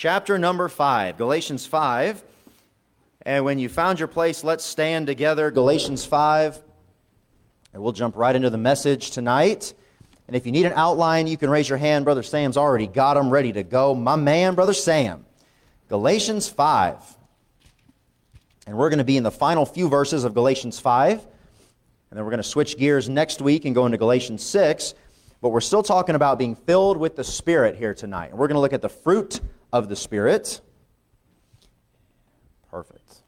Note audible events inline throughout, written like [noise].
chapter number 5, Galatians 5. And when you found your place, let's stand together, Galatians 5. And we'll jump right into the message tonight. And if you need an outline, you can raise your hand. Brother Sam's already got them ready to go. My man, Brother Sam. Galatians 5. And we're going to be in the final few verses of Galatians 5. And then we're going to switch gears next week and go into Galatians 6. But we're still talking about being filled with the Spirit here tonight. And we're going to look at the fruit of the Spirit. Perfect.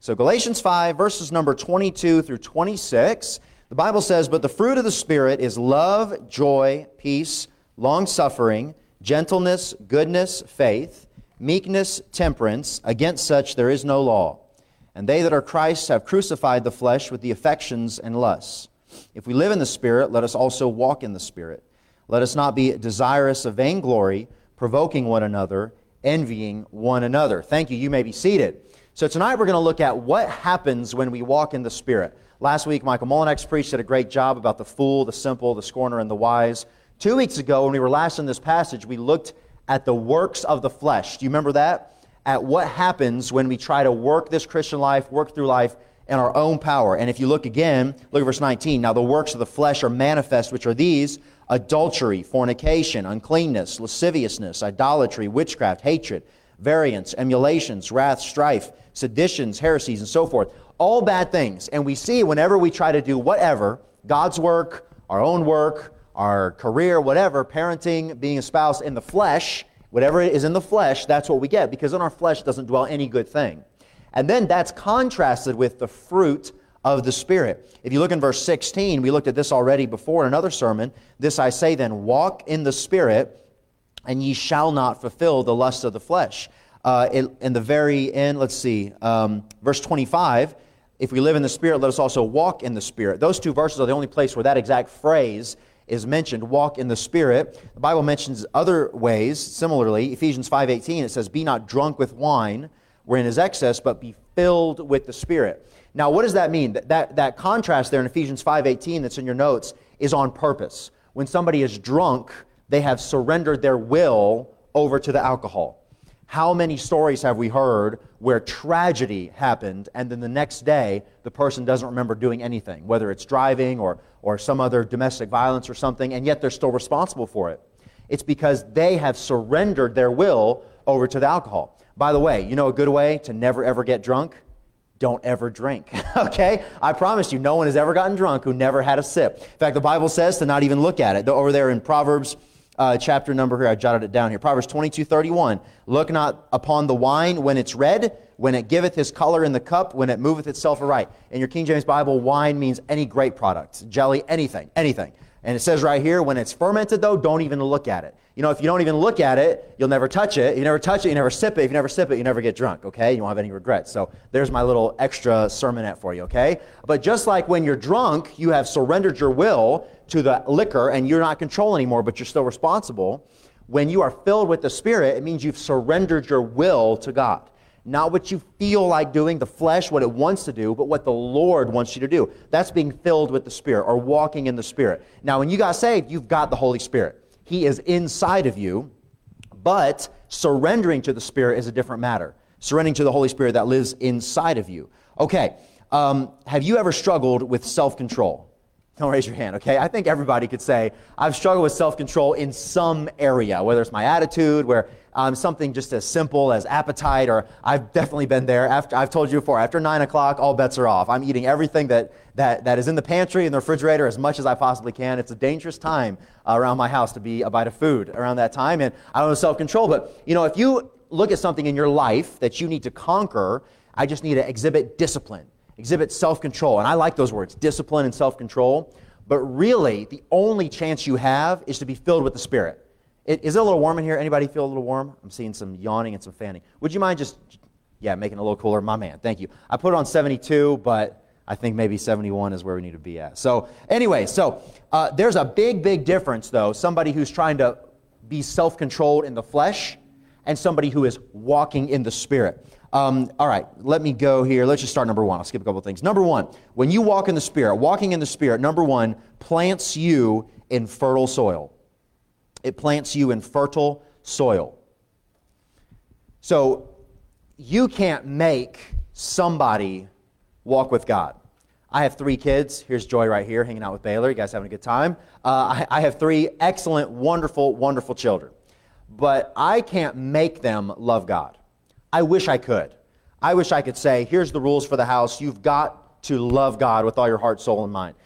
So, Galatians 5, verses number 22 through 26. The Bible says, But the fruit of the Spirit is love, joy, peace, long suffering, gentleness, goodness, faith, meekness, temperance. Against such there is no law. And they that are Christ's have crucified the flesh with the affections and lusts. If we live in the Spirit, let us also walk in the Spirit. Let us not be desirous of vainglory, provoking one another, envying one another. Thank you. You may be seated. So tonight we're going to look at what happens when we walk in the Spirit. Last week, Michael Molinex preached did a great job about the fool, the simple, the scorner, and the wise. Two weeks ago, when we were last in this passage, we looked at the works of the flesh. Do you remember that? At what happens when we try to work this Christian life, work through life in our own power. And if you look again, look at verse 19. Now the works of the flesh are manifest, which are these adultery, fornication, uncleanness, lasciviousness, idolatry, witchcraft, hatred, variance, emulations, wrath, strife, seditions, heresies, and so forth. All bad things. And we see whenever we try to do whatever, God's work, our own work, our career, whatever, parenting, being a spouse in the flesh, whatever is in the flesh, that's what we get because in our flesh doesn't dwell any good thing. And then that's contrasted with the fruit of the Spirit. If you look in verse 16, we looked at this already before in another sermon. This I say then, walk in the Spirit, and ye shall not fulfill the lust of the flesh. Uh, in, in, the very end, let's see, um, verse 25, if we live in the Spirit, let us also walk in the Spirit. Those two verses are the only place where that exact phrase is mentioned, walk in the Spirit. The Bible mentions other ways, similarly. Ephesians 5.18, it says, Be not drunk with wine, wherein is excess, but be filled with the Spirit. Now, what does that mean? That, that, that contrast there in Ephesians 5.18 that's in your notes is on purpose. When somebody is drunk, they have surrendered their will over to the alcohol. How many stories have we heard where tragedy happened and then the next day the person doesn't remember doing anything, whether it's driving or, or some other domestic violence or something, and yet they're still responsible for it? It's because they have surrendered their will over to the alcohol. By the way, you know a good way to never ever get drunk? Don't ever drink. [laughs] okay? I promise you, no one has ever gotten drunk who never had a sip. In fact, the Bible says to not even look at it. Over there in Proverbs uh, chapter number here, I jotted it down here. Proverbs 22 31. Look not upon the wine when it's red, when it giveth his color in the cup, when it moveth itself aright. In your King James Bible, wine means any grape product, jelly, anything, anything. And it says right here, when it's fermented, though, don't even look at it. You know, if you don't even look at it, you'll never touch it. You never touch it, you never sip it. If you never sip it, you never get drunk, okay? You won't have any regrets. So there's my little extra sermonette for you, okay? But just like when you're drunk, you have surrendered your will to the liquor and you're not control anymore, but you're still responsible. When you are filled with the Spirit, it means you've surrendered your will to God. Not what you feel like doing, the flesh, what it wants to do, but what the Lord wants you to do. That's being filled with the Spirit or walking in the Spirit. Now, when you got saved, you've got the Holy Spirit. He is inside of you, but surrendering to the Spirit is a different matter. Surrendering to the Holy Spirit that lives inside of you. Okay, um, have you ever struggled with self control? Don't raise your hand, okay? I think everybody could say, I've struggled with self control in some area, whether it's my attitude, where um, something just as simple as appetite, or I've definitely been there. After I've told you before, after nine o'clock, all bets are off. I'm eating everything that, that, that is in the pantry and the refrigerator as much as I possibly can. It's a dangerous time uh, around my house to be a bite of food around that time, and I don't have self control. But you know, if you look at something in your life that you need to conquer, I just need to exhibit discipline, exhibit self control, and I like those words, discipline and self control. But really, the only chance you have is to be filled with the Spirit. It, is it a little warm in here? Anybody feel a little warm? I'm seeing some yawning and some fanning. Would you mind just, yeah, making it a little cooler? My man, thank you. I put it on 72, but I think maybe 71 is where we need to be at. So, anyway, so uh, there's a big, big difference, though. Somebody who's trying to be self controlled in the flesh and somebody who is walking in the spirit. Um, all right, let me go here. Let's just start number one. I'll skip a couple things. Number one, when you walk in the spirit, walking in the spirit, number one, plants you in fertile soil. It plants you in fertile soil. So you can't make somebody walk with God. I have three kids. Here's Joy right here hanging out with Baylor. You guys having a good time? Uh, I, I have three excellent, wonderful, wonderful children. But I can't make them love God. I wish I could. I wish I could say, here's the rules for the house. You've got to love God with all your heart, soul, and mind.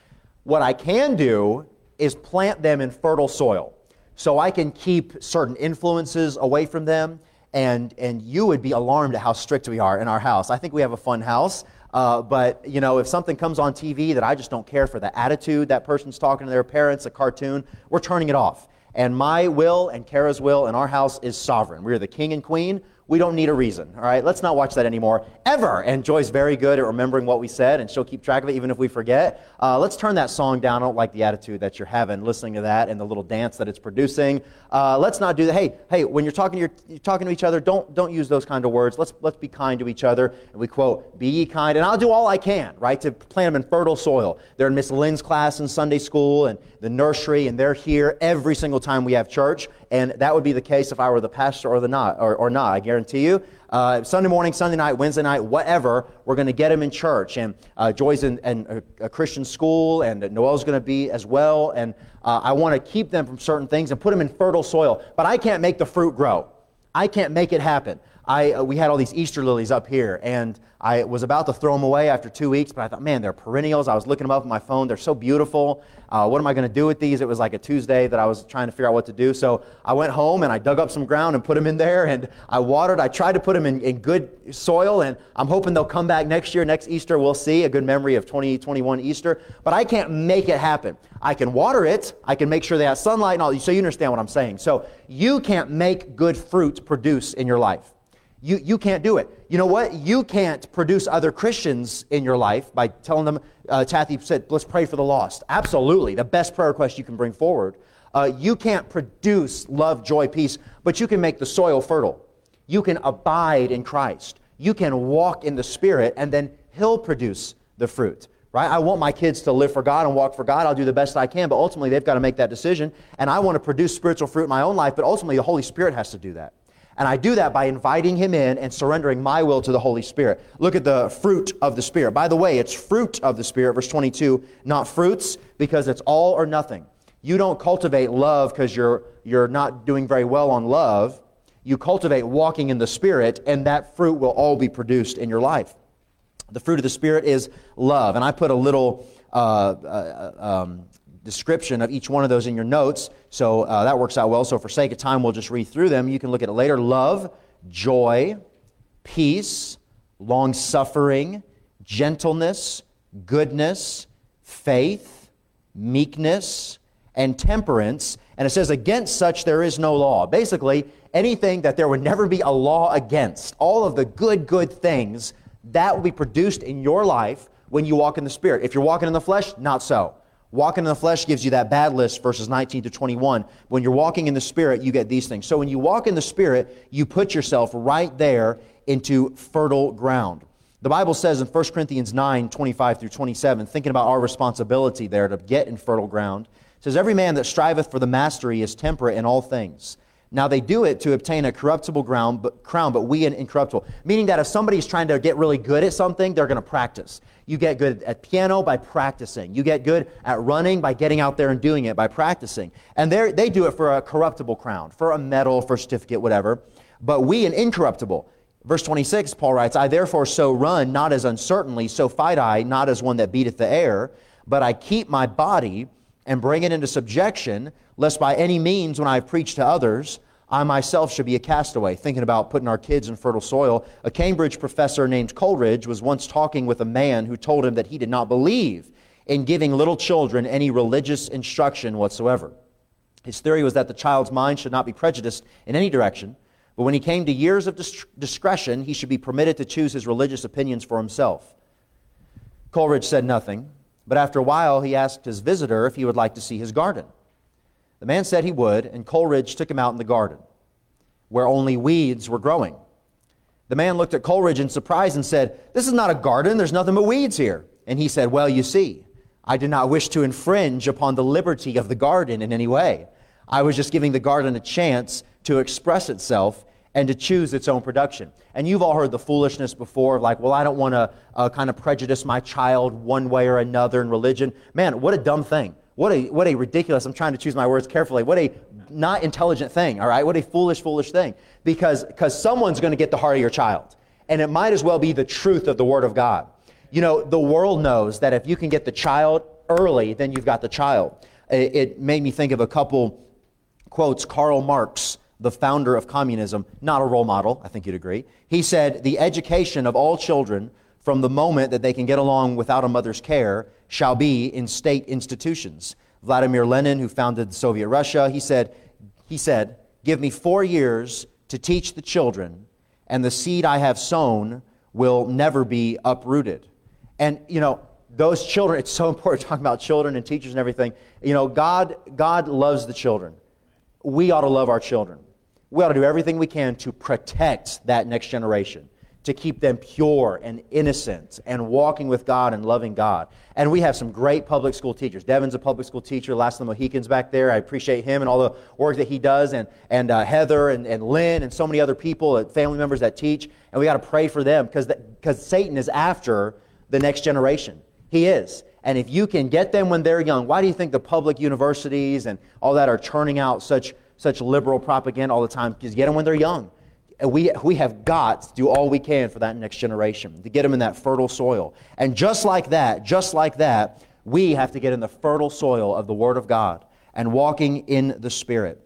What I can do is plant them in fertile soil so I can keep certain influences away from them. And, and you would be alarmed at how strict we are in our house. I think we have a fun house. Uh, but you know, if something comes on TV that I just don't care for the attitude that person's talking to their parents, a cartoon, we're turning it off. And my will and Kara's will in our house is sovereign. We're the king and queen. We don't need a reason, all right? Let's not watch that anymore, ever. And Joy's very good at remembering what we said, and she'll keep track of it even if we forget. Uh, let's turn that song down. I don't like the attitude that you're having listening to that and the little dance that it's producing. Uh, let's not do that. Hey, hey, when you're talking, to your, you're talking to each other, don't, don't use those kind of words. Let's, let's be kind to each other. And we quote, be ye kind. And I'll do all I can, right, to plant them in fertile soil. They're in Miss Lynn's class in Sunday school and the nursery, and they're here every single time we have church. And that would be the case if I were the pastor or, the not, or, or not, I guarantee you. Uh, Sunday morning, Sunday night, Wednesday night, whatever, we're going to get them in church. And uh, Joy's in, in a, a, Christian school, and Noel's going to be as well. And uh, I want to keep them from certain things and put them in fertile soil. But I can't make the fruit grow. I can't make it happen. I, uh, we had all these Easter lilies up here, and I was about to throw them away after two weeks, but I thought, man, they're perennials. I was looking them up on my phone. They're so beautiful. Uh, what am I going to do with these? It was like a Tuesday that I was trying to figure out what to do. So I went home and I dug up some ground and put them in there, and I watered. I tried to put them in, in good soil, and I'm hoping they'll come back next year. Next Easter, we'll see. A good memory of 2021 Easter. But I can't make it happen. I can water it. I can make sure they have sunlight and all. So you understand what I'm saying. So you can't make good fruit produce in your life. You, you can't do it. You know what? You can't produce other Christians in your life by telling them, uh, Kathy said, let's pray for the lost. Absolutely. The best prayer request you can bring forward. Uh, you can't produce love, joy, peace, but you can make the soil fertile. You can abide in Christ. You can walk in the Spirit, and then He'll produce the fruit. Right? I want my kids to live for God and walk for God. I'll do the best I can, but ultimately they've got to make that decision. And I want to produce spiritual fruit in my own life, but ultimately the Holy Spirit has to do that. And I do that by inviting him in and surrendering my will to the Holy Spirit. Look at the fruit of the Spirit. By the way, it's fruit of the Spirit, verse 22, not fruits, because it's all or nothing. You don't cultivate love because you're, you're not doing very well on love. You cultivate walking in the Spirit, and that fruit will all be produced in your life. The fruit of the Spirit is love. And I put a little uh, uh, um, description of each one of those in your notes. So uh, that works out well. So for sake of time, we'll just read through them. You can look at it later. Love, joy, peace, long suffering, gentleness, goodness, faith, meekness, and temperance. And it says, against such there is no law. Basically, anything that there would never be a law against, all of the good, good things, that will be produced in your life when you walk in the Spirit. If you're walking in the flesh, not so. Walking in the flesh gives you that bad list, verses 19 to 21. When you're walking in the Spirit, you get these things. So when you walk in the Spirit, you put yourself right there into fertile ground. The Bible says in 1 Corinthians 9, 25 through 27, thinking about our responsibility there to get in fertile ground, says, Every man that striveth for the mastery is temperate in all things. Now they do it to obtain a corruptible ground, but, crown, but we an incorruptible. Meaning that if somebody's trying to get really good at something, they're going to practice. You get good at piano by practicing. You get good at running by getting out there and doing it by practicing. And they do it for a corruptible crown, for a medal, for a certificate, whatever. But we an incorruptible. Verse 26, Paul writes, I therefore so run, not as uncertainly, so fight I, not as one that beateth the air, but I keep my body and bring it into subjection, lest by any means, when I preach to others, I myself should be a castaway, thinking about putting our kids in fertile soil. A Cambridge professor named Coleridge was once talking with a man who told him that he did not believe in giving little children any religious instruction whatsoever. His theory was that the child's mind should not be prejudiced in any direction, but when he came to years of discretion, he should be permitted to choose his religious opinions for himself. Coleridge said nothing, but after a while he asked his visitor if he would like to see his garden. The man said he would, and Coleridge took him out in the garden, where only weeds were growing. The man looked at Coleridge in surprise and said, This is not a garden, there's nothing but weeds here. And he said, Well, you see, I did not wish to infringe upon the liberty of the garden in any way. I was just giving the garden a chance to express itself and to choose its own production. And you've all heard the foolishness before, of like, well, I don't want to uh, kind of prejudice my child one way or another in religion. Man, what a dumb thing. What a, what a ridiculous, I'm trying to choose my words carefully. What a not intelligent thing, all right? What a foolish, foolish thing. Because because someone's going to get the heart of your child. And it might as well be the truth of the Word of God. You know, the world knows that if you can get the child early, then you've got the child. It, it made me think of a couple quotes. Karl Marx, the founder of communism, not a role model, I think you'd agree. He said, The education of all children from the moment that they can get along without a mother's care shall be in state institutions. Vladimir Lenin, who founded Soviet Russia, he said, he said, Give me four years to teach the children, and the seed I have sown will never be uprooted. And, you know, those children, it's so [laughs] important talking about children and teachers and everything. You know, God, God loves the children. We ought to love our children. We ought to do everything we can to protect that next generation to keep them pure and innocent and walking with God and loving God. And we have some great public school teachers. Devin's a public school teacher, last of the Mohicans back there. I appreciate him and all the work that he does, and, and uh, Heather and, and Lynn and so many other people, uh, family members that teach. And we got to pray for them because Satan is after the next generation. He is. And if you can get them when they're young, why do you think the public universities and all that are churning out such, such liberal propaganda all the time? Because get them when they're young we, we have got to do all we can for that next generation, to get them in that fertile soil. And just like that, just like that, we have to get in the fertile soil of the Word of God and walking in the Spirit.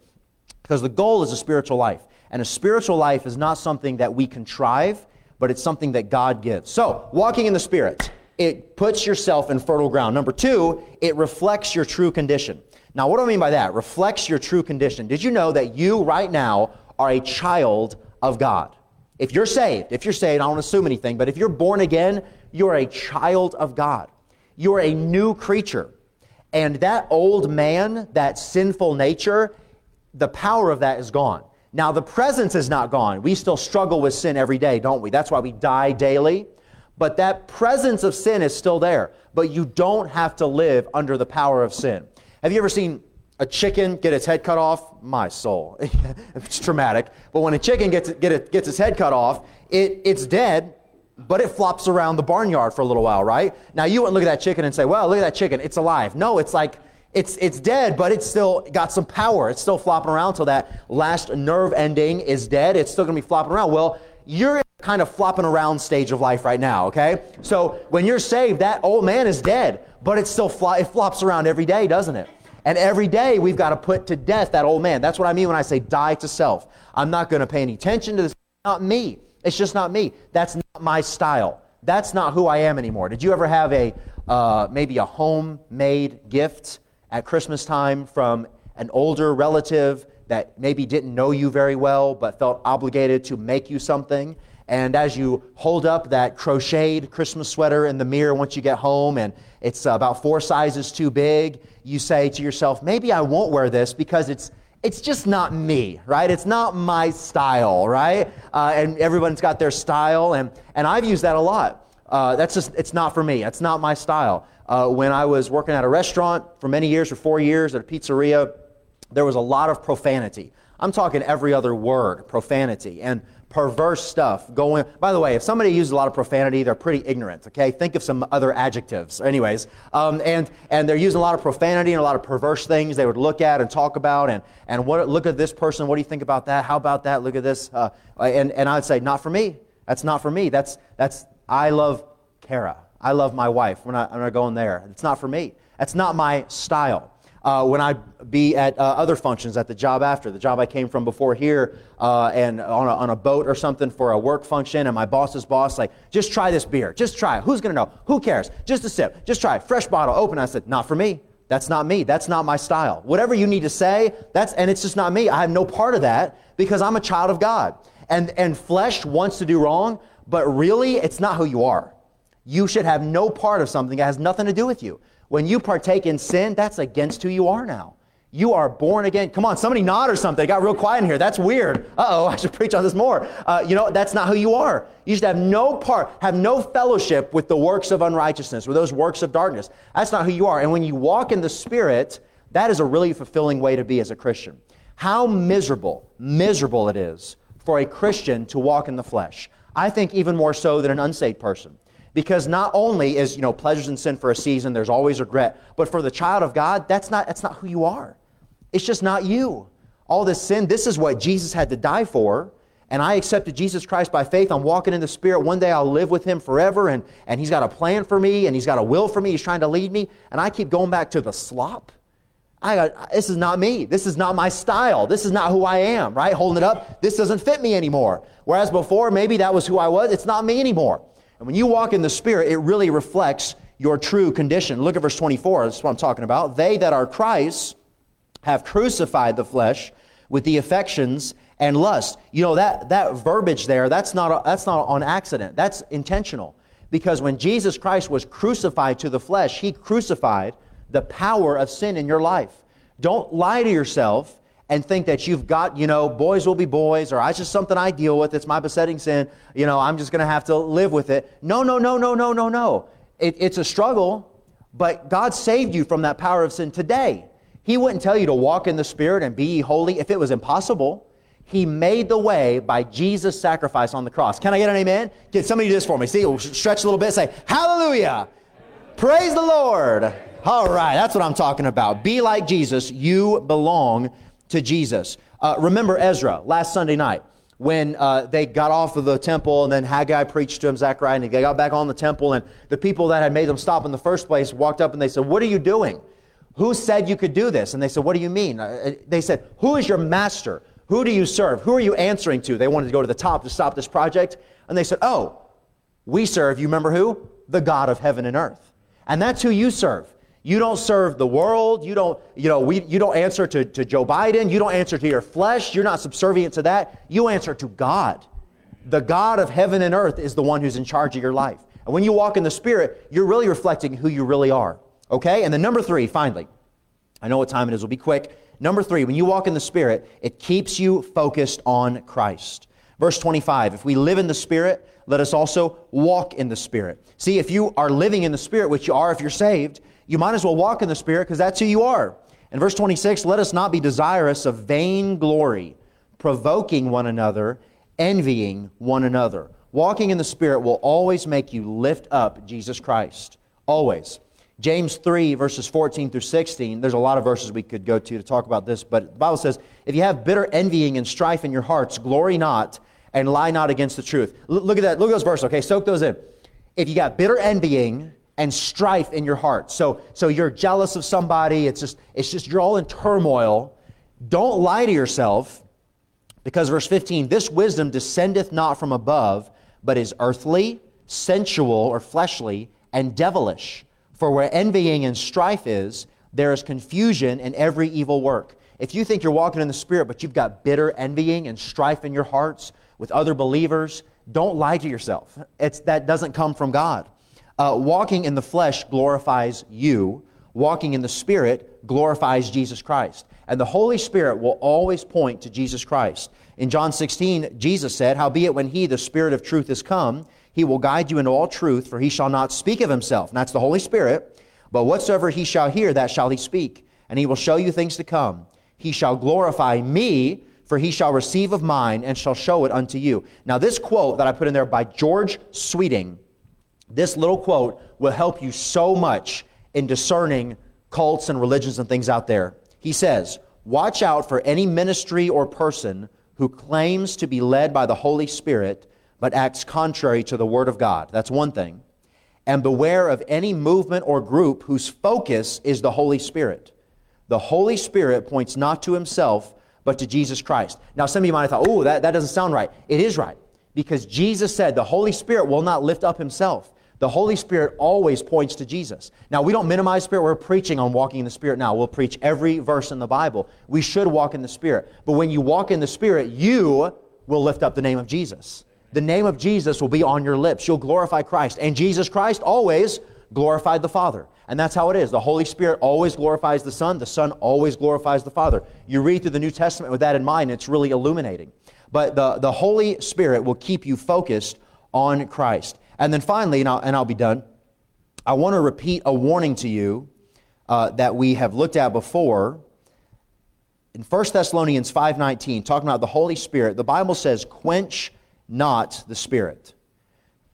Because the goal is a spiritual life. And a spiritual life is not something that we contrive, but it's something that God gives. So, walking in the Spirit, it puts yourself in fertile ground. Number two, it reflects your true condition. Now, what do I mean by that? Reflects your true condition. Did you know that you right now are a child of God. If you're saved, if you're saved, I don't assume anything, but if you're born again, you're a child of God. You're a new creature. And that old man, that sinful nature, the power of that is gone. Now, the presence is not gone. We still struggle with sin every day, don't we? That's why we die daily. But that presence of sin is still there. But you don't have to live under the power of sin. Have you ever seen a chicken get its head cut off, my soul. [laughs] it's traumatic. But when a chicken gets, get it, gets its head cut off, it, it's dead, but it flops around the barnyard for a little while, right? Now you wouldn't look at that chicken and say, well, look at that chicken, it's alive. No, it's like, it's, it's dead, but it's still got some power. It's still flopping around till that last nerve ending is dead. It's still to be flopping around. Well, you're kind of flopping around stage of life right now, okay? So when you're saved, that old man is dead, but it still fly, it flops around every day, doesn't it? And every day we've got to put to death that old man. That's what I mean when I say die to self. I'm not going to pay any attention to this. Not me. It's just not me. That's not my style. That's not who I am anymore. Did you ever have a uh, maybe a homemade gift at Christmas time from an older relative that maybe didn't know you very well but felt obligated to make you something? And as you hold up that crocheted Christmas sweater in the mirror once you get home and it's about four sizes too big, you say to yourself, maybe I won't wear this because it's, it's just not me, right? It's not my style, right? Uh, and everyone's got their style, and, and I've used that a lot. Uh, that's just, it's not for me. It's not my style. Uh, when I was working at a restaurant for many years, for four years at a pizzeria, there was a lot of profanity. I'm talking every other word, profanity. And perverse stuff going. By the way, if somebody uses a lot of profanity, they're pretty ignorant. Okay, think of some other adjectives. Anyways, um, and and they're using a lot of profanity and a lot of perverse things they would look at and talk about. And and what look at this person. What do you think about that? How about that? Look at this. Uh, and and I'd say not for me. That's not for me. That's that's I love Kara. I love my wife. We're not, I'm not going there. It's not for me. That's not my style uh, when I be at uh, other functions at the job after, the job I came from before here, uh, and on a, on a boat or something for a work function, and my boss's boss, like, just try this beer. Just try it. Who's to know? Who cares? Just a sip. Just try it. Fresh bottle, open. I said, not for me. That's not me. That's not my style. Whatever you need to say, that's, and it's just not me. I have no part of that because I'm a child of God. And, and flesh wants to do wrong, but really, it's not who you are. You should have no part of something that has nothing to do with you. When you partake in sin, that's against who you are now. You are born again. Come on, somebody nod or something. It got real quiet in here. That's weird. Uh oh, [laughs] I should preach on this more. Uh, you know, that's not who you are. You should have no part, have no fellowship with the works of unrighteousness, with those works of darkness. That's not who you are. And when you walk in the Spirit, that is a really fulfilling way to be as a Christian. How miserable, miserable it is for a Christian to walk in the flesh. I think even more so than an unsaved person. Because not only is, you know, pleasures and sin for a season, there's always regret, but for the child of God, that's not, that's not who you are. It's just not you. All this sin, this is what Jesus had to die for. And I accepted Jesus Christ by faith. I'm walking in the Spirit. One day I'll live with Him forever, and, and He's got a plan for me, and He's got a will for me. He's trying to lead me. And I keep going back to the slop. I this is not me. This is not my style. This is not who I am, right? Holding it up, this doesn't fit me anymore. Whereas before, maybe that was who I was. It's not me anymore. And when you walk in the Spirit, it really reflects your true condition. Look at verse 24. That's what I'm talking about. They that are Christ have crucified the flesh with the affections and lust. You know, that, that verbiage there, that's not, that's not on accident. That's intentional. Because when Jesus Christ was crucified to the flesh, he crucified the power of sin in your life. Don't lie to yourself and think that you've got, you know, boys will be boys, or it's just something I deal with. It's my besetting sin. You know, I'm just going to have to live with it. No, no, no, no, no, no, no. It, it's a struggle, but God saved you from that power of sin today. He wouldn't tell you to walk in the Spirit and be holy if it was impossible. He made the way by Jesus' sacrifice on the cross. Can I get an amen? Can somebody do this for me? See, oh, stretch a little bit, say, Hallelujah! Praise the Lord! All right, that's what I'm talking about. Be like Jesus. You belong to Jesus. Uh, remember Ezra last Sunday night when uh, they got off of the temple and then Haggai preached to him, Zechariah, and they got back on the temple and the people that had made them stop in the first place walked up and they said, what are you doing? Who said you could do this? And they said, what do you mean? Uh, they said, who is your master? Who do you serve? Who are you answering to? They wanted to go to the top to stop this project. And they said, oh, we serve, you remember who? The God of heaven and earth. And that's who you serve. You don't serve the world. You don't, you know, we, you don't answer to, to Joe Biden. You don't answer to your flesh. You're not subservient to that. You answer to God. The God of heaven and earth is the one who's in charge of your life. And when you walk in the Spirit, you're really reflecting who you really are. Okay? And then number three, finally, I know what time it is, we'll be quick. Number three, when you walk in the Spirit, it keeps you focused on Christ. Verse 25, if we live in the Spirit, let us also walk in the Spirit. See, if you are living in the Spirit, which you are if you're saved, you might as well walk in the Spirit because that's who you are. In verse 26, let us not be desirous of vain glory, provoking one another, envying one another. Walking in the Spirit will always make you lift up Jesus Christ. Always. James 3, verses 14 through 16, there's a lot of verses we could go to to talk about this, but the Bible says, If you have bitter envying and strife in your hearts, glory not and lie not against the truth. L- look at that. Look at those verses, okay? Soak those in. If you got bitter envying and strife in your heart. So, so you're jealous of somebody. It's just, it's just, you're all in turmoil. Don't lie to yourself because verse 15, this wisdom descendeth not from above, but is earthly, sensual, or fleshly, and devilish. For where envying and strife is, there is confusion in every evil work. If you think you're walking in the Spirit, but you've got bitter envying and strife in your hearts with other believers, don't lie to yourself. It's, that doesn't come from God. Uh, walking in the flesh glorifies you. Walking in the Spirit glorifies Jesus Christ. And the Holy Spirit will always point to Jesus Christ. In John 16, Jesus said, Howbeit when He, the Spirit of truth, is come, He will guide you into all truth, for He shall not speak of Himself. And that's the Holy Spirit. But whatsoever He shall hear, that shall He speak. And He will show you things to come. He shall glorify me, for He shall receive of mine, and shall show it unto you. Now, this quote that I put in there by George Sweeting this little quote will help you so much in discerning cults and religions and things out there. He says, Watch out for any ministry or person who claims to be led by the Holy Spirit but acts contrary to the Word of God. That's one thing. And beware of any movement or group whose focus is the Holy Spirit. The Holy Spirit points not to himself, but to Jesus Christ. Now, some of you might have thought, oh, that, that doesn't sound right. It is right. Because Jesus said the Holy Spirit will not lift up himself. The Holy Spirit always points to Jesus. Now, we don't minimize Spirit. We're preaching on walking in the Spirit now. We'll preach every verse in the Bible. We should walk in the Spirit. But when you walk in the Spirit, you will lift up the name of Jesus. The name of Jesus will be on your lips. You'll glorify Christ. And Jesus Christ always glorified the Father. And that's how it is. The Holy Spirit always glorifies the Son. The Son always glorifies the Father. You read through the New Testament with that in mind, it's really illuminating. But the, the Holy Spirit will keep you focused on Christ. And then finally, and I'll, and I'll be done, I want to repeat a warning to you uh, that we have looked at before. in 1 Thessalonians 5:19, talking about the Holy Spirit, the Bible says, "Quench not the Spirit."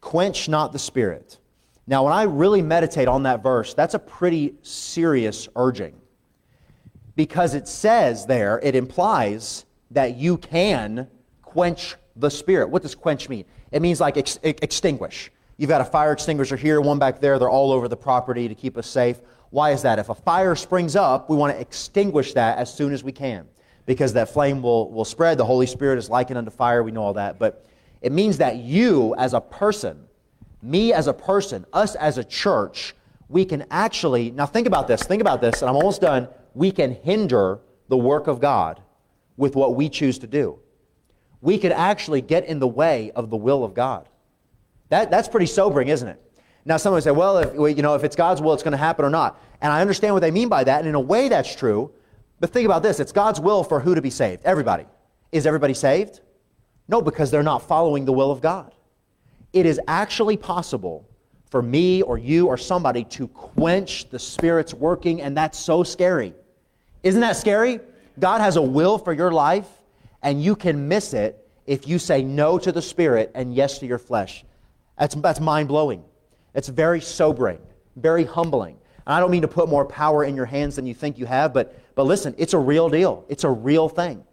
Quench not the Spirit. Now, when I really meditate on that verse, that's a pretty serious urging. Because it says there, it implies that you can quench the Spirit. What does quench mean? It means like ex- extinguish. You've got a fire extinguisher here, one back there. They're all over the property to keep us safe. Why is that? If a fire springs up, we want to extinguish that as soon as we can because that flame will, will spread. The Holy Spirit is likened unto fire. We know all that. But it means that you, as a person, me as a person, us as a church, we can actually, now think about this, think about this, and I'm almost done. We can hinder the work of God with what we choose to do. We could actually get in the way of the will of God. That, that's pretty sobering, isn't it? Now, someone would say, well, if, you know, if it's God's will, it's going to happen or not. And I understand what they mean by that, and in a way that's true. But think about this it's God's will for who to be saved? Everybody. Is everybody saved? No, because they're not following the will of God. It is actually possible for me or you or somebody to quench the Spirit's working, and that's so scary. Isn't that scary? God has a will for your life, and you can miss it if you say no to the Spirit and yes to your flesh. That's, that's mind blowing. It's very sobering, very humbling. And I don't mean to put more power in your hands than you think you have, but, but listen, it's a real deal. It's a real thing.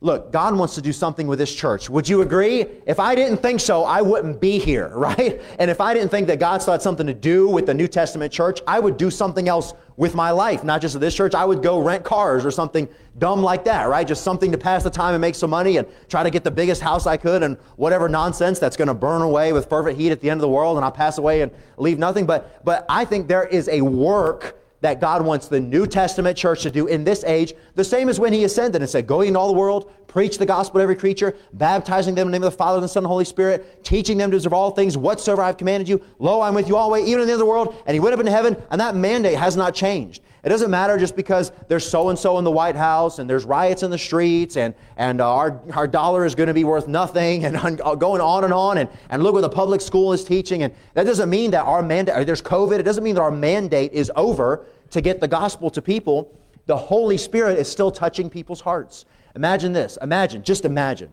Look, God wants to do something with this church. Would you agree? If I didn't think so, I wouldn't be here, [laughs] right? And if I didn't think that God still had something to do with the New Testament church, I would do something else with my life, not just at this church. I would go rent cars or something dumb like that, right? Just something to pass the time and make some money and try to get the biggest house I could and whatever nonsense that's going to burn away with fervent heat at the end of the world and I'll pass away and leave nothing. But, but I think there is a work that God wants the New Testament church to do in this age, the same as when he ascended and said, Go into all the world, preach the gospel to every creature, baptizing them in the name of the Father, and the Son, and the Holy Spirit, teaching them to observe all things whatsoever I have commanded you. Lo, I'm with you always, even in the end of the world. And he went up into heaven, and that mandate has not changed. It doesn't matter just because there's so and so in the White House and there's riots in the streets and, and uh, our, our dollar is going to be worth nothing [laughs] and going on and on. And, and look what the public school is teaching. And that doesn't mean that our mandate, there's COVID, it doesn't mean that our mandate is over to get the gospel to people. The Holy Spirit is still touching people's hearts. Imagine this. Imagine, just imagine,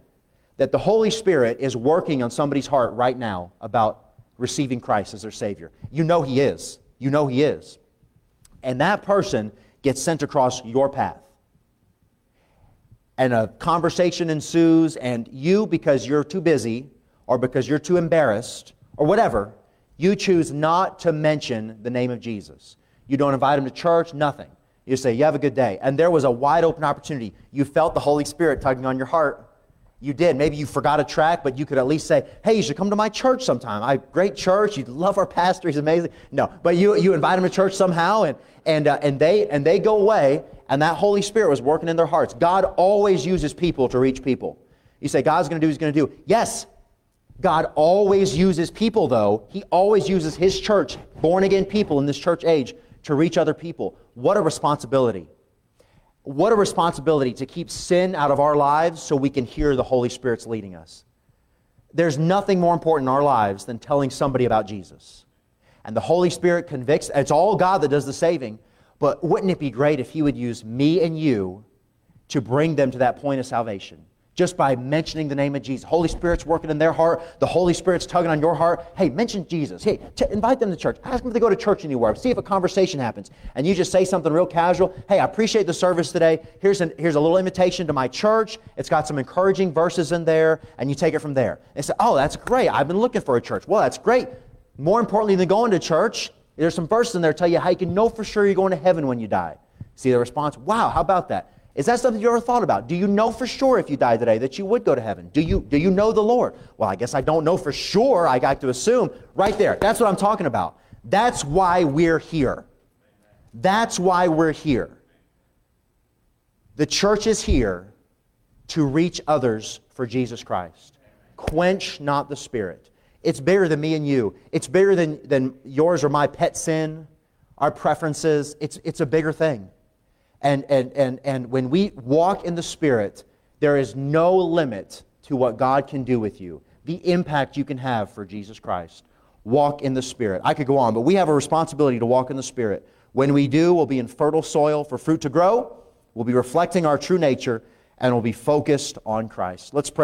that the Holy Spirit is working on somebody's heart right now about receiving Christ as their Savior. You know He is. You know He is and that person gets sent across your path. And a conversation ensues, and you, because you're too busy, or because you're too embarrassed, or whatever, you choose not to mention the name of Jesus. You don't invite them to church, nothing. You say, You have a good day. And there was a wide open opportunity. You felt the Holy Spirit tugging on your heart you did. Maybe you forgot a track, but you could at least say, hey, you should come to my church sometime. I great church. You love our pastor. He's amazing. No, but you, you invite them to church somehow, and, and, uh, and, they, and they go away, and that Holy Spirit was working in their hearts. God always uses people to reach people. You say, God's going to do, he's going to do. Yes, God always uses people, though. He always uses his church, born again people in this church age, to reach other people. What a responsibility. What a responsibility to keep sin out of our lives so we can hear the Holy Spirit's leading us. There's nothing more important in our lives than telling somebody about Jesus. And the Holy Spirit convicts, it's all God that does the saving. But wouldn't it be great if He would use me and you to bring them to that point of salvation? Just by mentioning the name of Jesus. Holy Spirit's working in their heart. The Holy Spirit's tugging on your heart. Hey, mention Jesus. Hey, t- invite them to church. Ask them if they go to church anywhere. See if a conversation happens. And you just say something real casual. Hey, I appreciate the service today. Here's, an, here's a little invitation to my church. It's got some encouraging verses in there. And you take it from there. They say, oh, that's great. I've been looking for a church. Well, that's great. More importantly than going to church, there's some verses in there tell you how you can know for sure you're going to heaven when you die. See the response? Wow, how about that? Is that something you ever thought about? Do you know for sure if you die today that you would go to heaven? Do you, do you know the Lord? Well, I guess I don't know for sure. I got to assume. Right there. That's what I'm talking about. That's why we're here. That's why we're here. The church is here to reach others for Jesus Christ. Quench not the Spirit. It's bigger than me and you. It's bigger than, than yours or my pet sin, our preferences. It's, it's a bigger thing. And, and, and, and when we walk in the Spirit, there is no limit to what God can do with you, the impact you can have for Jesus Christ. Walk in the Spirit. I could go on, but we have a responsibility to walk in the Spirit. When we do, we'll be in fertile soil for fruit to grow. We'll be reflecting our true nature and we'll be focused on Christ. Let's pray.